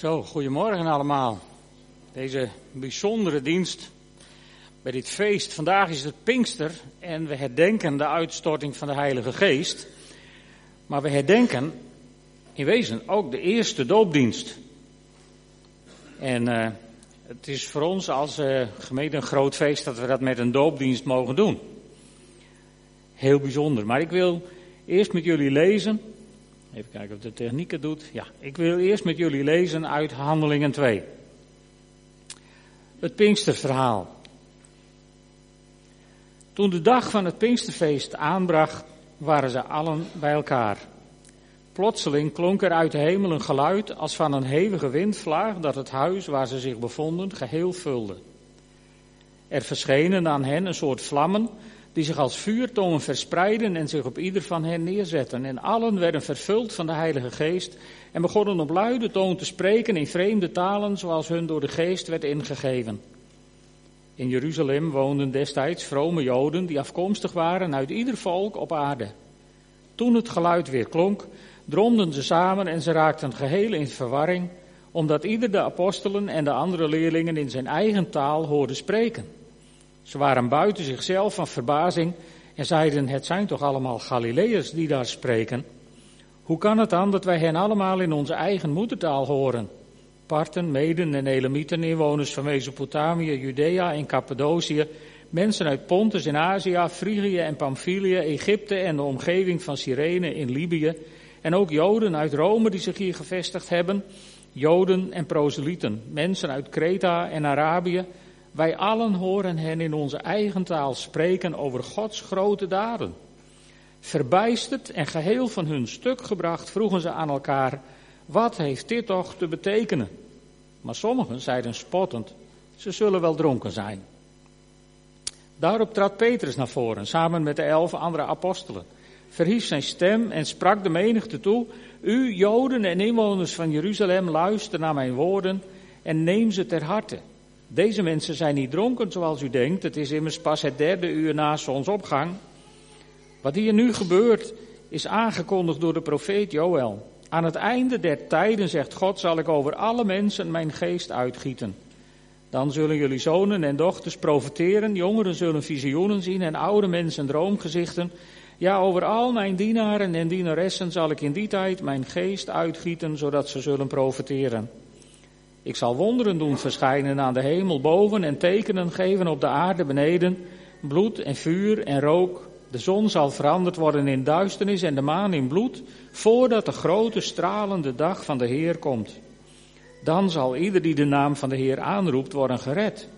Zo, goedemorgen allemaal. Deze bijzondere dienst bij dit feest. Vandaag is het Pinkster en we herdenken de uitstorting van de Heilige Geest. Maar we herdenken in wezen ook de eerste doopdienst. En uh, het is voor ons als uh, gemeente een groot feest dat we dat met een doopdienst mogen doen. Heel bijzonder. Maar ik wil eerst met jullie lezen Even kijken of de techniek het doet. Ja, ik wil eerst met jullie lezen uit Handelingen 2. Het Pinksterverhaal. Toen de dag van het Pinksterfeest aanbrak, waren ze allen bij elkaar. Plotseling klonk er uit de hemel een geluid als van een hevige windvlaag dat het huis waar ze zich bevonden geheel vulde. Er verschenen aan hen een soort vlammen die zich als vuurtongen verspreiden en zich op ieder van hen neerzetten. En allen werden vervuld van de Heilige Geest en begonnen op luide toon te spreken in vreemde talen zoals hun door de Geest werd ingegeven. In Jeruzalem woonden destijds vrome Joden die afkomstig waren uit ieder volk op aarde. Toen het geluid weer klonk, dromden ze samen en ze raakten geheel in verwarring, omdat ieder de apostelen en de andere leerlingen in zijn eigen taal hoorde spreken. Ze waren buiten zichzelf van verbazing en zeiden: Het zijn toch allemaal Galileërs die daar spreken? Hoe kan het dan dat wij hen allemaal in onze eigen moedertaal horen? Parten, Meden en Elamieten, inwoners van Mesopotamië, Judea en Cappadocië, mensen uit Pontus in Azië, Frigië en Pamphylië, Egypte en de omgeving van Cyrene in Libië, en ook Joden uit Rome die zich hier gevestigd hebben, Joden en proselyten, mensen uit Kreta en Arabië, wij allen horen hen in onze eigen taal spreken over Gods grote daden. Verbijsterd en geheel van hun stuk gebracht vroegen ze aan elkaar, wat heeft dit toch te betekenen? Maar sommigen zeiden spottend, ze zullen wel dronken zijn. Daarop trad Petrus naar voren, samen met de elf andere apostelen, verhief zijn stem en sprak de menigte toe, u Joden en inwoners van Jeruzalem, luister naar mijn woorden en neem ze ter harte. Deze mensen zijn niet dronken zoals u denkt. Het is immers pas het derde uur na zonsopgang. Wat hier nu gebeurt is aangekondigd door de profeet Joël. Aan het einde der tijden, zegt God, zal ik over alle mensen mijn geest uitgieten. Dan zullen jullie zonen en dochters profeteren, jongeren zullen visioenen zien en oude mensen droomgezichten. Ja, over al mijn dienaren en dienaressen zal ik in die tijd mijn geest uitgieten, zodat ze zullen profeteren. Ik zal wonderen doen verschijnen aan de hemel boven en tekenen geven op de aarde beneden, bloed en vuur en rook. De zon zal veranderd worden in duisternis en de maan in bloed, voordat de grote stralende dag van de Heer komt. Dan zal ieder die de naam van de Heer aanroept worden gered.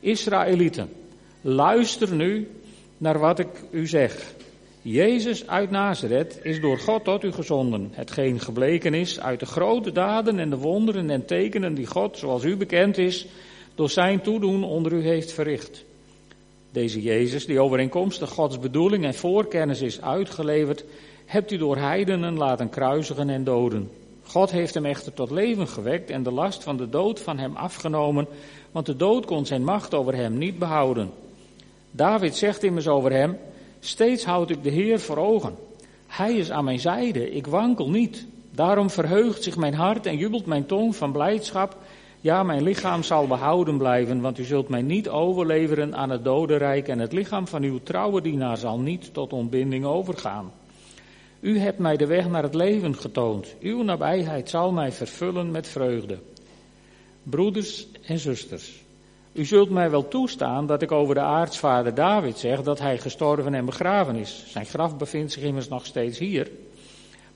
Israëlieten, luister nu naar wat ik u zeg. Jezus uit Nazareth is door God tot u gezonden, hetgeen gebleken is uit de grote daden en de wonderen en tekenen die God, zoals u bekend is, door zijn toedoen onder u heeft verricht. Deze Jezus, die overeenkomstig Gods bedoeling en voorkennis is uitgeleverd, hebt u door heidenen laten kruisigen en doden. God heeft hem echter tot leven gewekt en de last van de dood van hem afgenomen, want de dood kon zijn macht over hem niet behouden. David zegt immers over hem, Steeds houd ik de Heer voor ogen. Hij is aan mijn zijde, ik wankel niet. Daarom verheugt zich mijn hart en jubelt mijn tong van blijdschap. Ja, mijn lichaam zal behouden blijven, want u zult mij niet overleveren aan het dodenrijk en het lichaam van uw trouwe dienaar zal niet tot ontbinding overgaan. U hebt mij de weg naar het leven getoond. Uw nabijheid zal mij vervullen met vreugde. Broeders en zusters, u zult mij wel toestaan dat ik over de aartsvader David zeg dat hij gestorven en begraven is. Zijn graf bevindt zich immers nog steeds hier.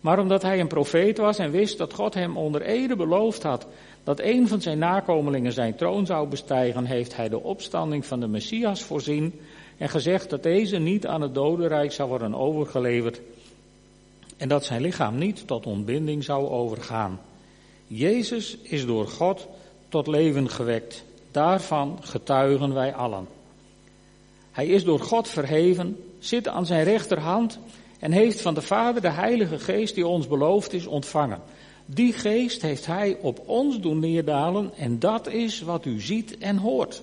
Maar omdat hij een profeet was en wist dat God hem onder ede beloofd had dat een van zijn nakomelingen zijn troon zou bestijgen, heeft hij de opstanding van de Messias voorzien en gezegd dat deze niet aan het dodenrijk zou worden overgeleverd en dat zijn lichaam niet tot ontbinding zou overgaan. Jezus is door God tot leven gewekt. Daarvan getuigen wij allen. Hij is door God verheven, zit aan zijn rechterhand en heeft van de Vader de Heilige Geest die ons beloofd is ontvangen. Die geest heeft hij op ons doen neerdalen en dat is wat u ziet en hoort.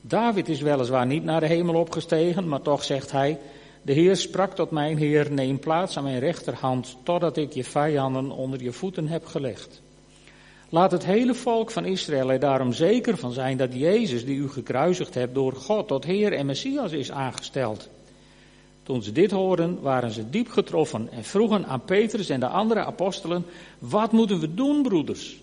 David is weliswaar niet naar de hemel opgestegen, maar toch zegt hij, de Heer sprak tot mijn Heer, neem plaats aan mijn rechterhand, totdat ik je vijanden onder je voeten heb gelegd. Laat het hele volk van Israël er daarom zeker van zijn dat Jezus, die u gekruisigd hebt, door God tot Heer en Messias is aangesteld. Toen ze dit hoorden, waren ze diep getroffen en vroegen aan Petrus en de andere apostelen: Wat moeten we doen, broeders?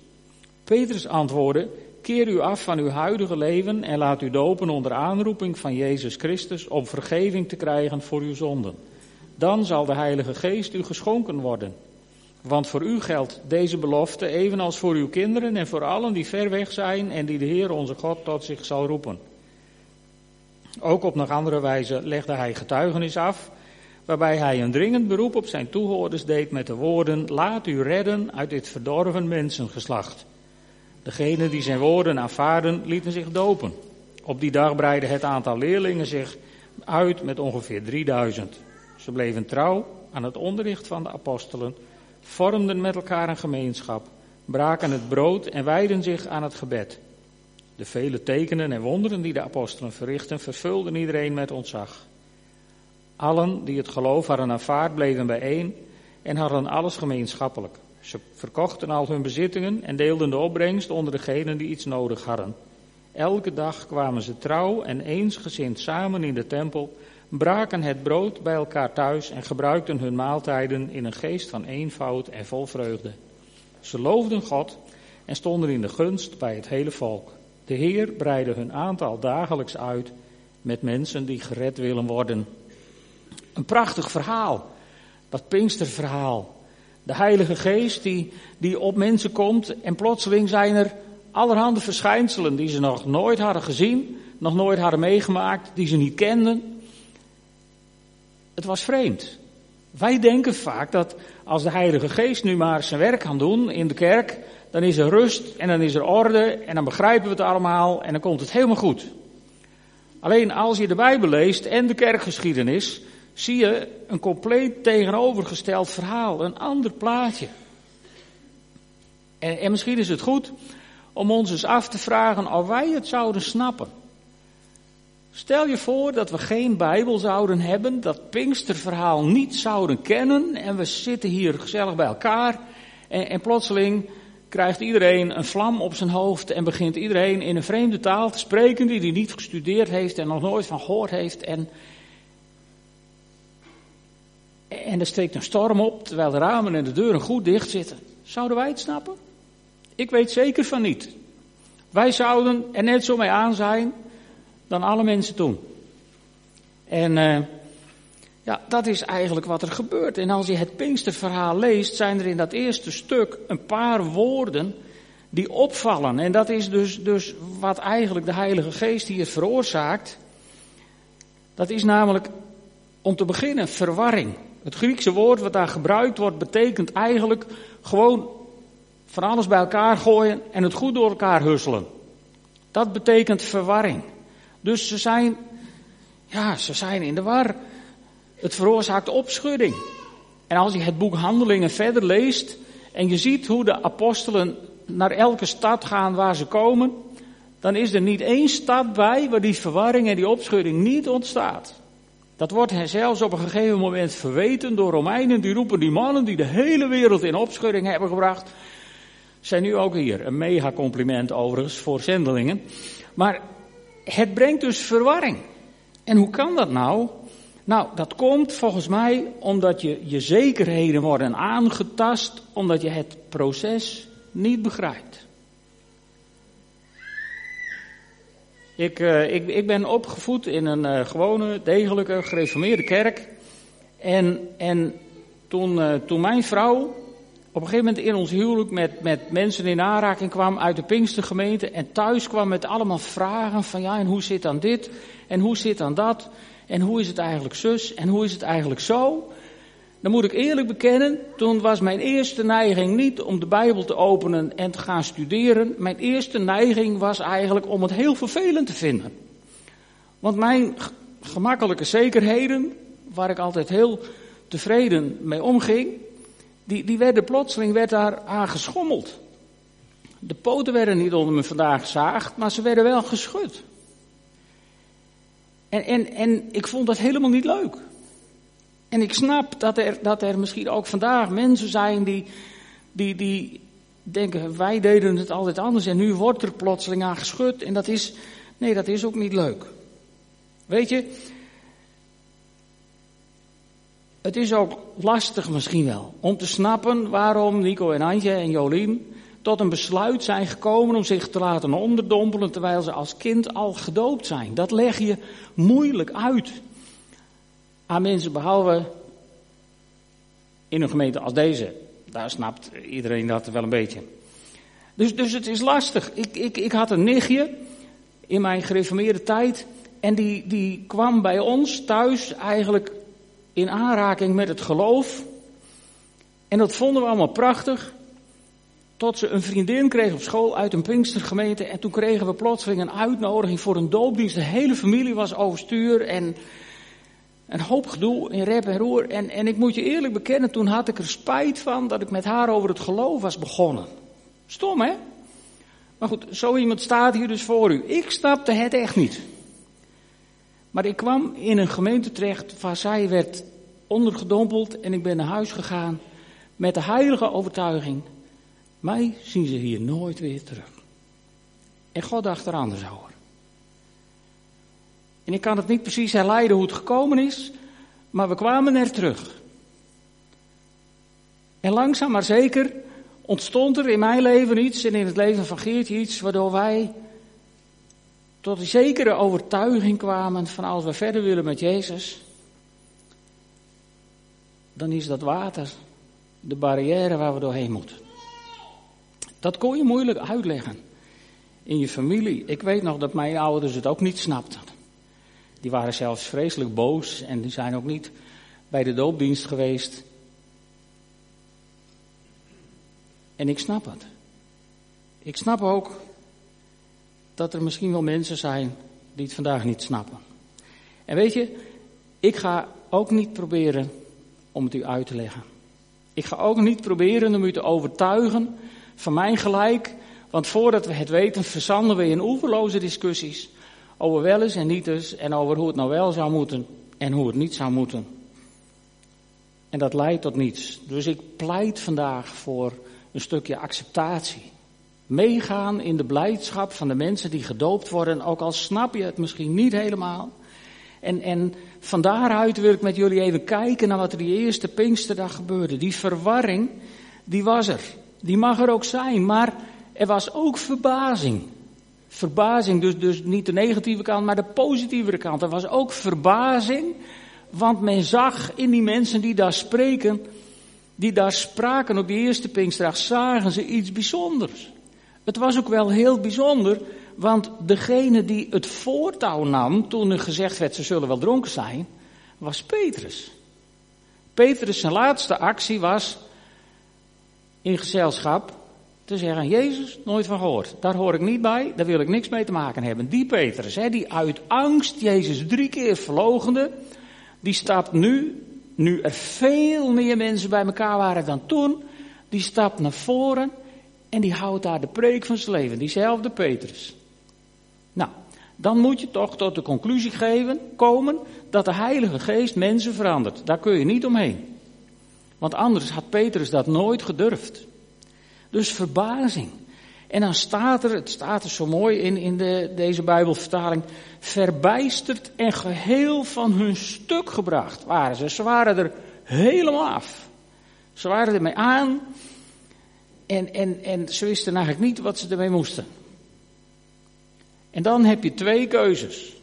Petrus antwoordde: Keer u af van uw huidige leven en laat u dopen onder aanroeping van Jezus Christus om vergeving te krijgen voor uw zonden. Dan zal de Heilige Geest u geschonken worden. Want voor u geldt deze belofte evenals voor uw kinderen en voor allen die ver weg zijn en die de Heer onze God tot zich zal roepen. Ook op nog andere wijze legde hij getuigenis af, waarbij hij een dringend beroep op zijn toehoorders deed met de woorden: Laat u redden uit dit verdorven mensengeslacht. Degenen die zijn woorden aanvaarden, lieten zich dopen. Op die dag breidde het aantal leerlingen zich uit met ongeveer 3000. Ze bleven trouw aan het onderricht van de apostelen, vormden met elkaar een gemeenschap, braken het brood en wijden zich aan het gebed. De vele tekenen en wonderen die de apostelen verrichten, vervulden iedereen met ontzag. Allen die het geloof hadden aanvaard, bleven bijeen en hadden alles gemeenschappelijk. Ze verkochten al hun bezittingen en deelden de opbrengst onder degenen die iets nodig hadden. Elke dag kwamen ze trouw en eensgezind samen in de tempel, braken het brood bij elkaar thuis en gebruikten hun maaltijden in een geest van eenvoud en vol vreugde. Ze loofden God en stonden in de gunst bij het hele volk. De Heer breidde hun aantal dagelijks uit met mensen die gered willen worden. Een prachtig verhaal, dat Pinksterverhaal. De Heilige Geest die, die op mensen komt en plotseling zijn er allerhande verschijnselen die ze nog nooit hadden gezien, nog nooit hadden meegemaakt, die ze niet kenden. Het was vreemd. Wij denken vaak dat als de Heilige Geest nu maar zijn werk kan doen in de kerk, dan is er rust en dan is er orde en dan begrijpen we het allemaal en dan komt het helemaal goed. Alleen als je de Bijbel leest en de kerkgeschiedenis, zie je een compleet tegenovergesteld verhaal, een ander plaatje. En, en misschien is het goed om ons eens af te vragen of wij het zouden snappen. Stel je voor dat we geen Bijbel zouden hebben, dat Pinksterverhaal niet zouden kennen en we zitten hier gezellig bij elkaar en, en plotseling krijgt iedereen een vlam op zijn hoofd en begint iedereen in een vreemde taal te spreken die hij niet gestudeerd heeft en nog nooit van gehoord heeft. En, en er steekt een storm op terwijl de ramen en de deuren goed dicht zitten. Zouden wij het snappen? Ik weet zeker van niet. Wij zouden er net zo mee aan zijn dan alle mensen toen. En uh, ja, dat is eigenlijk wat er gebeurt. En als je het Pinksterverhaal leest, zijn er in dat eerste stuk een paar woorden die opvallen. En dat is dus, dus wat eigenlijk de Heilige Geest hier veroorzaakt. Dat is namelijk, om te beginnen, verwarring. Het Griekse woord wat daar gebruikt wordt, betekent eigenlijk gewoon van alles bij elkaar gooien en het goed door elkaar husselen. Dat betekent verwarring. Dus ze zijn, ja, ze zijn in de war. Het veroorzaakt opschudding. En als je het boek Handelingen verder leest en je ziet hoe de apostelen naar elke stad gaan waar ze komen, dan is er niet één stad bij waar die verwarring en die opschudding niet ontstaat. Dat wordt hen zelfs op een gegeven moment verweten door Romeinen. Die roepen die mannen die de hele wereld in opschudding hebben gebracht. Zijn nu ook hier. Een mega compliment overigens voor zendelingen. Maar het brengt dus verwarring. En hoe kan dat nou? Nou, dat komt volgens mij omdat je je zekerheden worden aangetast, omdat je het proces niet begrijpt. Ik, uh, ik, ik ben opgevoed in een uh, gewone, degelijke, gereformeerde kerk. En, en toen, uh, toen mijn vrouw op een gegeven moment in ons huwelijk met, met mensen in aanraking kwam uit de Pinkstergemeente en thuis kwam met allemaal vragen van ja, en hoe zit dan dit en hoe zit dan dat en hoe is het eigenlijk zus en hoe is het eigenlijk zo? Dan moet ik eerlijk bekennen, toen was mijn eerste neiging niet om de Bijbel te openen en te gaan studeren. Mijn eerste neiging was eigenlijk om het heel vervelend te vinden. Want mijn gemakkelijke zekerheden, waar ik altijd heel tevreden mee omging, die, die werden plotseling werd daar aan geschommeld. De poten werden niet onder me vandaag gezaagd, maar ze werden wel geschud. En, en, en ik vond dat helemaal niet leuk. En ik snap dat er, dat er misschien ook vandaag mensen zijn die, die, die denken, wij deden het altijd anders en nu wordt er plotseling aan geschud. En dat is, nee, dat is ook niet leuk. Weet je, het is ook lastig misschien wel om te snappen waarom Nico en Antje en Jolien tot een besluit zijn gekomen om zich te laten onderdompelen terwijl ze als kind al gedoopt zijn. Dat leg je moeilijk uit aan mensen behalve in een gemeente als deze. Daar snapt iedereen dat wel een beetje. Dus, dus het is lastig. Ik, ik, ik had een nichtje in mijn gereformeerde tijd. En die, die kwam bij ons thuis eigenlijk in aanraking met het geloof. En dat vonden we allemaal prachtig. Tot ze een vriendin kreeg op school uit een Pinkstergemeente. En toen kregen we plotseling een uitnodiging voor een doopdienst. De hele familie was overstuur en een hoop gedoe in rep en roer. En, en ik moet je eerlijk bekennen, toen had ik er spijt van dat ik met haar over het geloof was begonnen. Stom hè? Maar goed, zo iemand staat hier dus voor u. Ik snapte het echt niet. Maar ik kwam in een gemeente terecht waar zij werd ondergedompeld en ik ben naar huis gegaan met de heilige overtuiging. Mij zien ze hier nooit weer terug. En God dacht er anders over. En ik kan het niet precies herleiden hoe het gekomen is, maar we kwamen er terug. En langzaam maar zeker ontstond er in mijn leven iets en in het leven van Geertje iets waardoor wij tot een zekere overtuiging kwamen van als we verder willen met Jezus, dan is dat water de barrière waar we doorheen moeten. Dat kon je moeilijk uitleggen in je familie. Ik weet nog dat mijn ouders het ook niet snapten. Die waren zelfs vreselijk boos en die zijn ook niet bij de doopdienst geweest. En ik snap het. Ik snap ook dat er misschien wel mensen zijn die het vandaag niet snappen. En weet je, ik ga ook niet proberen om het u uit te leggen. Ik ga ook niet proberen om u te overtuigen van mijn gelijk, want voordat we het weten verzanden we in oeverloze discussies over wel eens en niet eens en over hoe het nou wel zou moeten en hoe het niet zou moeten. En dat leidt tot niets. Dus ik pleit vandaag voor een stukje acceptatie. Meegaan in de blijdschap van de mensen die gedoopt worden, ook al snap je het misschien niet helemaal. En, en van daaruit wil ik met jullie even kijken naar wat er die eerste Pinksterdag gebeurde. Die verwarring, die was er. Die mag er ook zijn, maar er was ook verbazing. Verbazing, dus, dus niet de negatieve kant, maar de positievere kant. Er was ook verbazing, want men zag in die mensen die daar spreken, die daar spraken op die eerste Pinksterdag, zagen ze iets bijzonders. Het was ook wel heel bijzonder, want degene die het voortouw nam toen er gezegd werd ze zullen wel dronken zijn, was Petrus. Petrus zijn laatste actie was in gezelschap te zeggen, Jezus, nooit van gehoord. Daar hoor ik niet bij, daar wil ik niks mee te maken hebben. Die Petrus, hè, die uit angst Jezus drie keer verlogende, die stapt nu, nu er veel meer mensen bij elkaar waren dan toen, die stapt naar voren en die houdt daar de preek van zijn leven, diezelfde Petrus. Nou, dan moet je toch tot de conclusie geven, komen dat de Heilige Geest mensen verandert. Daar kun je niet omheen. Want anders had Petrus dat nooit gedurfd. Dus verbazing. En dan staat er, het staat er zo mooi in, in de, deze Bijbelvertaling, verbijsterd en geheel van hun stuk gebracht waren ze. Ze waren er helemaal af. Ze waren ermee aan en, en, en ze wisten eigenlijk niet wat ze ermee moesten. En dan heb je twee keuzes.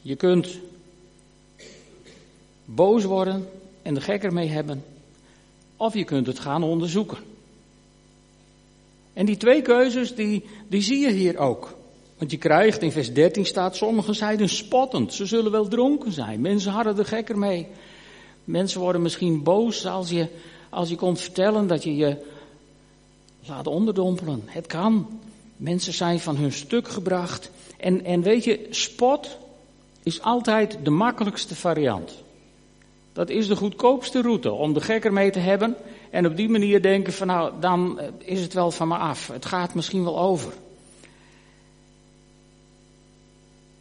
Je kunt boos worden en de gek ermee hebben. Of je kunt het gaan onderzoeken. En die twee keuzes, die, die zie je hier ook. Want je krijgt, in vers 13 staat, sommigen zeiden spottend, ze zullen wel dronken zijn. Mensen hadden er gekker mee. Mensen worden misschien boos als je, als je komt vertellen dat je je laat onderdompelen. Het kan. Mensen zijn van hun stuk gebracht. En, en weet je, spot is altijd de makkelijkste variant. Dat is de goedkoopste route om de gekker mee te hebben en op die manier denken van nou, dan is het wel van me af. Het gaat misschien wel over.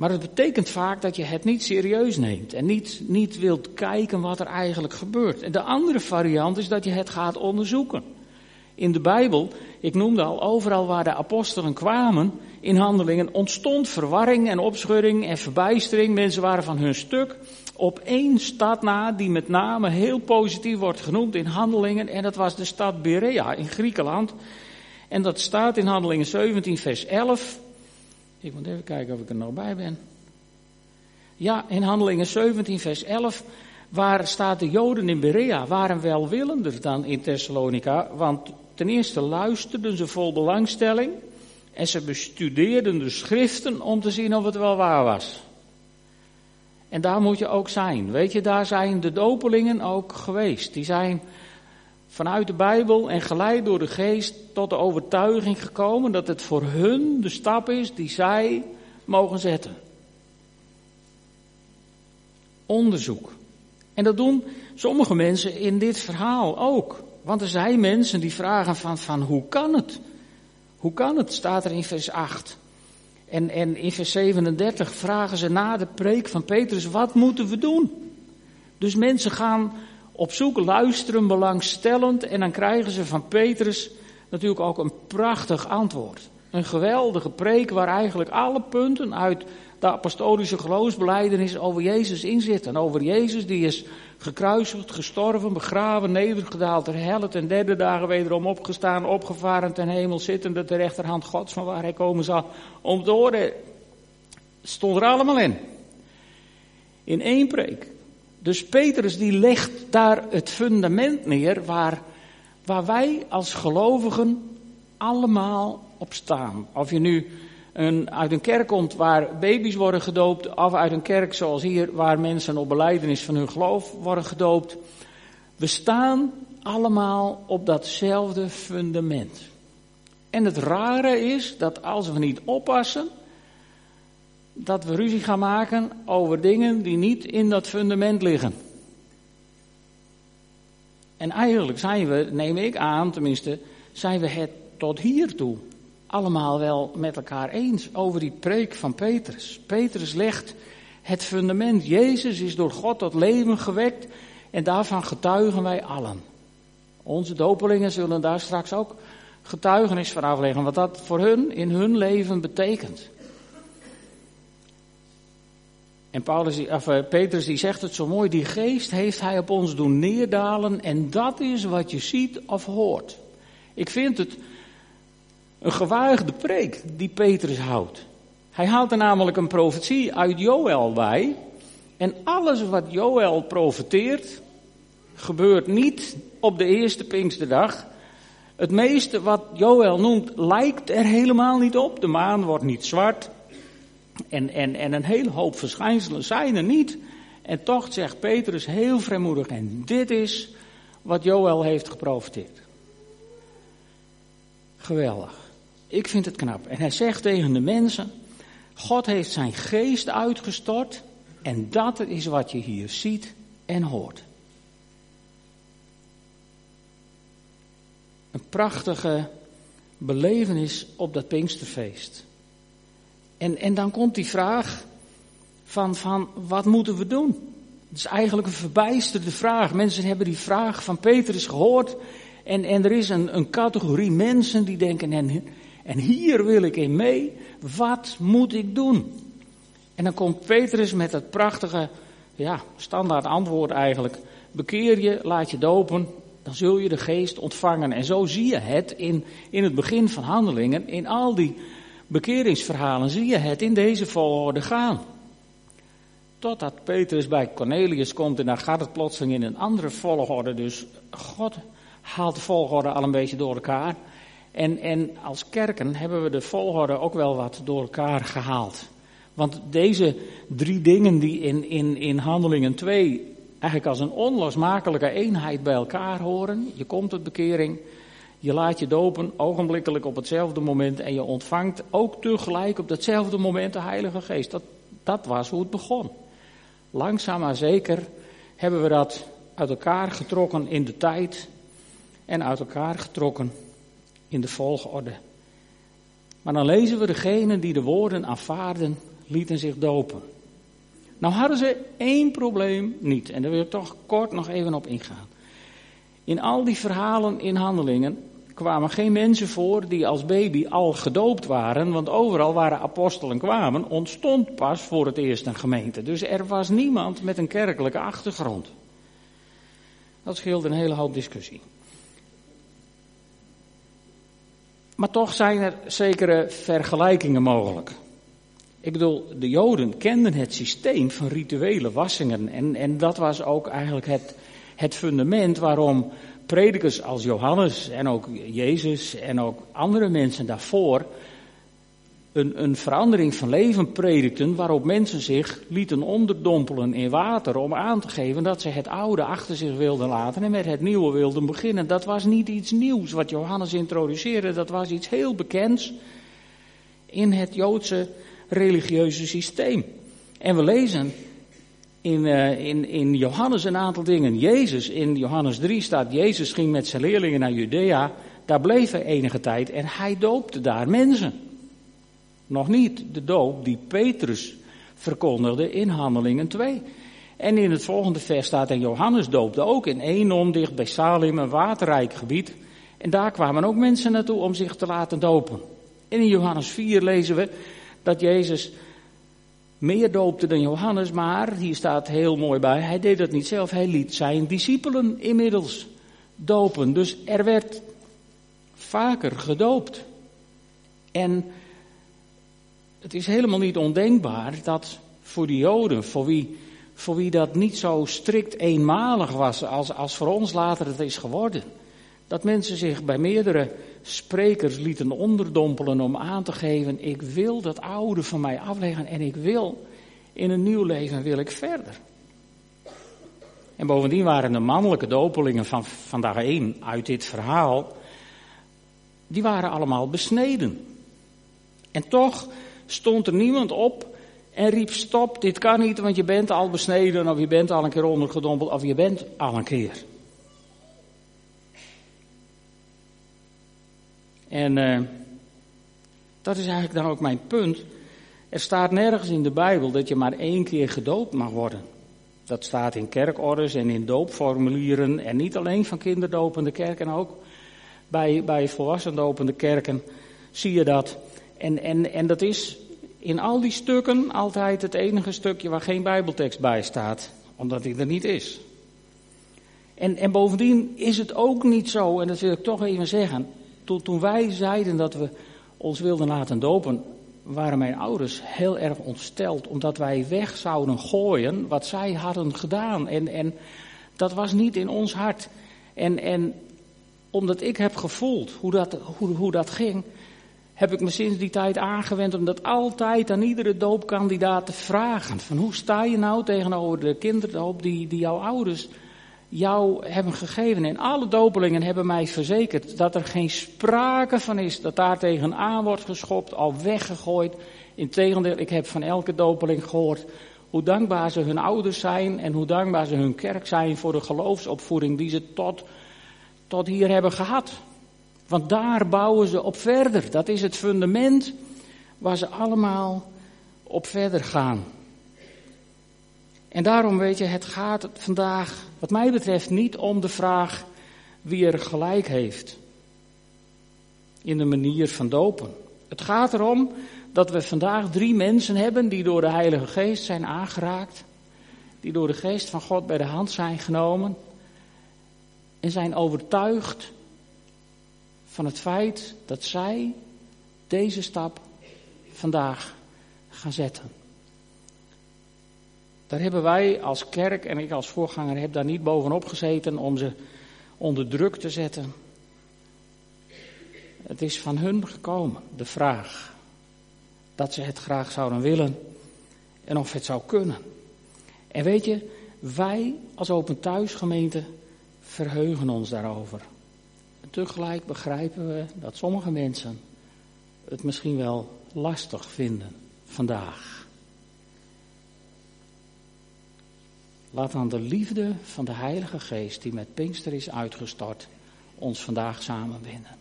Maar het betekent vaak dat je het niet serieus neemt en niet, niet wilt kijken wat er eigenlijk gebeurt. En de andere variant is dat je het gaat onderzoeken. In de Bijbel, ik noemde al, overal waar de apostelen kwamen in handelingen, ontstond verwarring en opschudding en verbijstering. Mensen waren van hun stuk op één stad na, die met name heel positief wordt genoemd in handelingen, en dat was de stad Berea in Griekenland. En dat staat in handelingen 17, vers 11. Ik moet even kijken of ik er nog bij ben. Ja, in handelingen 17, vers 11 waar staat de Joden in Berea waren welwillender dan in Thessalonica, want ten eerste luisterden ze vol belangstelling en ze bestudeerden de schriften om te zien of het wel waar was. En daar moet je ook zijn. Weet je, daar zijn de dopelingen ook geweest. Die zijn vanuit de Bijbel en geleid door de geest tot de overtuiging gekomen dat het voor hun de stap is die zij mogen zetten. Onderzoek. En dat doen sommige mensen in dit verhaal ook. Want er zijn mensen die vragen van, van hoe kan het? Hoe kan het? Staat er in vers 8. En, en in vers 37 vragen ze na de preek van Petrus, wat moeten we doen? Dus mensen gaan op zoek, luisteren, belangstellend en dan krijgen ze van Petrus natuurlijk ook een prachtig antwoord. Een geweldige preek waar eigenlijk alle punten uit de apostolische geloofsbeleidenis over Jezus in zit. En over Jezus die is gekruisigd, gestorven, begraven, nedergedaald, ter helle, ten derde dagen wederom opgestaan, opgevaren ten hemel, zittende ter rechterhand Gods van waar hij komen zal om te oordelen. Stond er allemaal in. In één preek. Dus Petrus die legt daar het fundament neer waar, waar wij als gelovigen allemaal op staan. Of je nu een, uit een kerk komt waar baby's worden gedoopt, of uit een kerk zoals hier, waar mensen op beleidenis van hun geloof worden gedoopt. We staan allemaal op datzelfde fundament. En het rare is dat als we niet oppassen, dat we ruzie gaan maken over dingen die niet in dat fundament liggen. En eigenlijk zijn we, neem ik aan tenminste, zijn we het tot hier toe allemaal wel met elkaar eens over die preek van Petrus. Petrus legt het fundament. Jezus is door God tot leven gewekt en daarvan getuigen wij allen. Onze dopelingen zullen daar straks ook getuigenis van afleggen, wat dat voor hun in hun leven betekent. En Paulus, of, uh, Petrus die zegt het zo mooi, die geest heeft hij op ons doen neerdalen en dat is wat je ziet of hoort. Ik vind het een gewaagde preek die Petrus houdt. Hij haalt er namelijk een profetie uit Joël bij. En alles wat Joël profeteert, gebeurt niet op de eerste Pinksterdag. Het meeste wat Joël noemt, lijkt er helemaal niet op. De maan wordt niet zwart. En, en, en een hele hoop verschijnselen zijn er niet. En toch zegt Petrus heel vrijmoedig, en dit is wat Joël heeft geprofiteerd. Geweldig. Ik vind het knap. En hij zegt tegen de mensen, God heeft zijn geest uitgestort en dat is wat je hier ziet en hoort. Een prachtige belevenis op dat Pinksterfeest. En, en dan komt die vraag van, van wat moeten we doen? Het is eigenlijk een verbijsterde vraag. Mensen hebben die vraag van Petrus gehoord. En, en er is een, een categorie mensen die denken, en en hier wil ik in mee. Wat moet ik doen? En dan komt Petrus met het prachtige, ja, standaard antwoord eigenlijk. Bekeer je, laat je dopen, dan zul je de geest ontvangen. En zo zie je het in, in het begin van handelingen, in al die bekeringsverhalen, zie je het in deze volgorde gaan. Totdat Petrus bij Cornelius komt en dan gaat het plotseling in een andere volgorde. Dus God haalt de volgorde al een beetje door elkaar. En, en als kerken hebben we de volgorde ook wel wat door elkaar gehaald. Want deze drie dingen die in, in, in Handelingen 2 eigenlijk als een onlosmakelijke eenheid bij elkaar horen. Je komt tot bekering, je laat je dopen ogenblikkelijk op hetzelfde moment en je ontvangt ook tegelijk op datzelfde moment de Heilige Geest. Dat, dat was hoe het begon. Langzaam maar zeker hebben we dat uit elkaar getrokken in de tijd en uit elkaar getrokken in de volgorde. Maar dan lezen we degenen die de woorden aanvaarden, lieten zich dopen. Nou hadden ze één probleem niet, en daar wil ik toch kort nog even op ingaan. In al die verhalen in handelingen kwamen geen mensen voor die als baby al gedoopt waren, want overal waar apostelen kwamen, ontstond pas voor het eerst een gemeente. Dus er was niemand met een kerkelijke achtergrond. Dat scheelde een hele hoop discussie. Maar toch zijn er zekere vergelijkingen mogelijk. Ik bedoel, de Joden kenden het systeem van rituele wassingen. En, en dat was ook eigenlijk het, het fundament waarom predikers als Johannes en ook Jezus en ook andere mensen daarvoor een, een verandering van leven predikten waarop mensen zich lieten onderdompelen in water om aan te geven dat ze het oude achter zich wilden laten en met het nieuwe wilden beginnen. Dat was niet iets nieuws wat Johannes introduceerde, dat was iets heel bekends in het Joodse religieuze systeem. En we lezen in, uh, in, in Johannes een aantal dingen. Jezus, in Johannes 3 staat, Jezus ging met zijn leerlingen naar Judea. Daar bleef hij enige tijd en hij doopte daar mensen. Nog niet de doop die Petrus verkondigde in Handelingen 2. En in het volgende vers staat, en Johannes doopte ook in Enon, dicht bij Salim, een waterrijk gebied. En daar kwamen ook mensen naartoe om zich te laten dopen. En in Johannes 4 lezen we dat Jezus meer doopte dan Johannes, maar hier staat heel mooi bij, hij deed dat niet zelf, hij liet zijn discipelen inmiddels dopen. Dus er werd vaker gedoopt. En het is helemaal niet ondenkbaar dat voor de Joden, voor wie, voor wie dat niet zo strikt eenmalig was als, als voor ons later het is geworden, dat mensen zich bij meerdere sprekers lieten onderdompelen om aan te geven, ik wil dat oude van mij afleggen en ik wil in een nieuw leven wil ik verder. En bovendien waren de mannelijke dopelingen van vandaag één uit dit verhaal, die waren allemaal besneden. En toch stond er niemand op en riep stop, dit kan niet, want je bent al besneden of je bent al een keer ondergedompeld of je bent al een keer. En uh, dat is eigenlijk dan ook mijn punt. Er staat nergens in de Bijbel dat je maar één keer gedoopt mag worden. Dat staat in kerkorders en in doopformulieren. En niet alleen van kinderdopende kerken, ook bij, bij volwassendopende kerken zie je dat. En, en, en dat is in al die stukken altijd het enige stukje waar geen Bijbeltekst bij staat, omdat die er niet is. En, en bovendien is het ook niet zo, en dat wil ik toch even zeggen, toen, wij zeiden dat we ons wilden laten dopen, waren mijn ouders heel erg ontsteld, omdat wij weg zouden gooien wat zij hadden gedaan. En, en dat was niet in ons hart. En, en omdat ik heb gevoeld hoe dat, hoe, hoe dat ging, heb ik me sinds die tijd aangewend om dat altijd aan iedere doopkandidaat te vragen. Van hoe sta je nou tegenover de kinderdoop die, die jouw ouders jou hebben gegeven. En alle dopelingen hebben mij verzekerd dat er geen sprake van is dat daar tegenaan wordt geschopt, al weggegooid. Integendeel, ik heb van elke dopeling gehoord hoe dankbaar ze hun ouders zijn en hoe dankbaar ze hun kerk zijn voor de geloofsopvoeding die ze tot, tot hier hebben gehad. Want daar bouwen ze op verder. Dat is het fundament waar ze allemaal op verder gaan. En daarom weet je, het gaat vandaag, wat mij betreft, niet om de vraag wie er gelijk heeft in de manier van dopen. Het gaat erom dat we vandaag drie mensen hebben die door de Heilige Geest zijn aangeraakt, die door de Geest van God bij de hand zijn genomen en zijn overtuigd van het feit dat zij deze stap vandaag gaan zetten. Daar hebben wij als kerk en ik als voorganger heb daar niet bovenop gezeten om ze onder druk te zetten. Het is van hun gekomen, de vraag, dat ze het graag zouden willen en of het zou kunnen. En weet je, wij als Open Thuisgemeente verheugen ons daarover. En tegelijk begrijpen we dat sommige mensen het misschien wel lastig vinden vandaag. Laat dan de liefde van de Heilige Geest, die met Pinkster is uitgestort, ons vandaag samenbinden.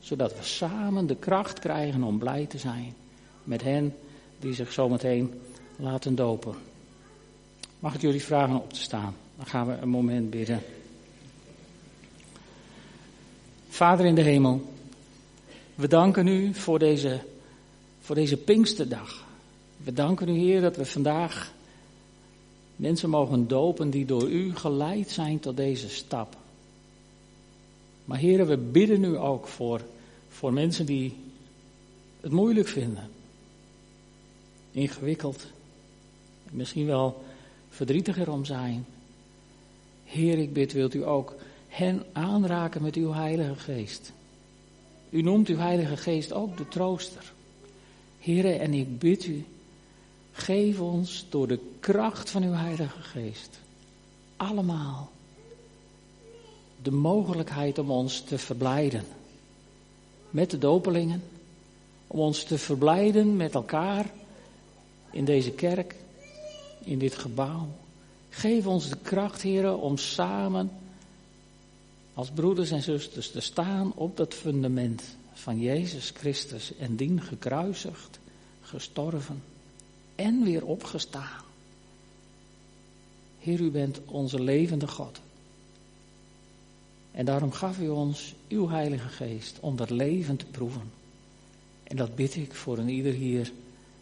Zodat we samen de kracht krijgen om blij te zijn met hen die zich zometeen laten dopen. Mag ik jullie vragen op te staan? Dan gaan we een moment bidden. Vader in de hemel, we danken u voor deze, voor deze Pinksterdag. We danken u, Heer, dat we vandaag mensen mogen dopen die door u geleid zijn tot deze stap. Maar Heer, we bidden u ook voor, voor mensen die het moeilijk vinden. Ingewikkeld. Misschien wel verdrietiger om zijn. Heer, ik bid, wilt u ook hen aanraken met uw Heilige Geest. U noemt uw Heilige Geest ook de trooster. Heer, en ik bid u, geef ons door de kracht van uw Heilige Geest allemaal de mogelijkheid om ons te verblijden met de dopelingen, om ons te verblijden met elkaar in deze kerk, in dit gebouw. Geef ons de kracht, heren, om samen als broeders en zusters te staan op dat fundament van Jezus Christus en dien gekruisigd, gestorven en weer opgestaan. Heer, u bent onze levende God. En daarom gaf u ons uw Heilige Geest om dat leven te proeven. En dat bid ik voor een ieder hier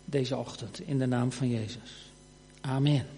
deze ochtend in de naam van Jezus. Amen.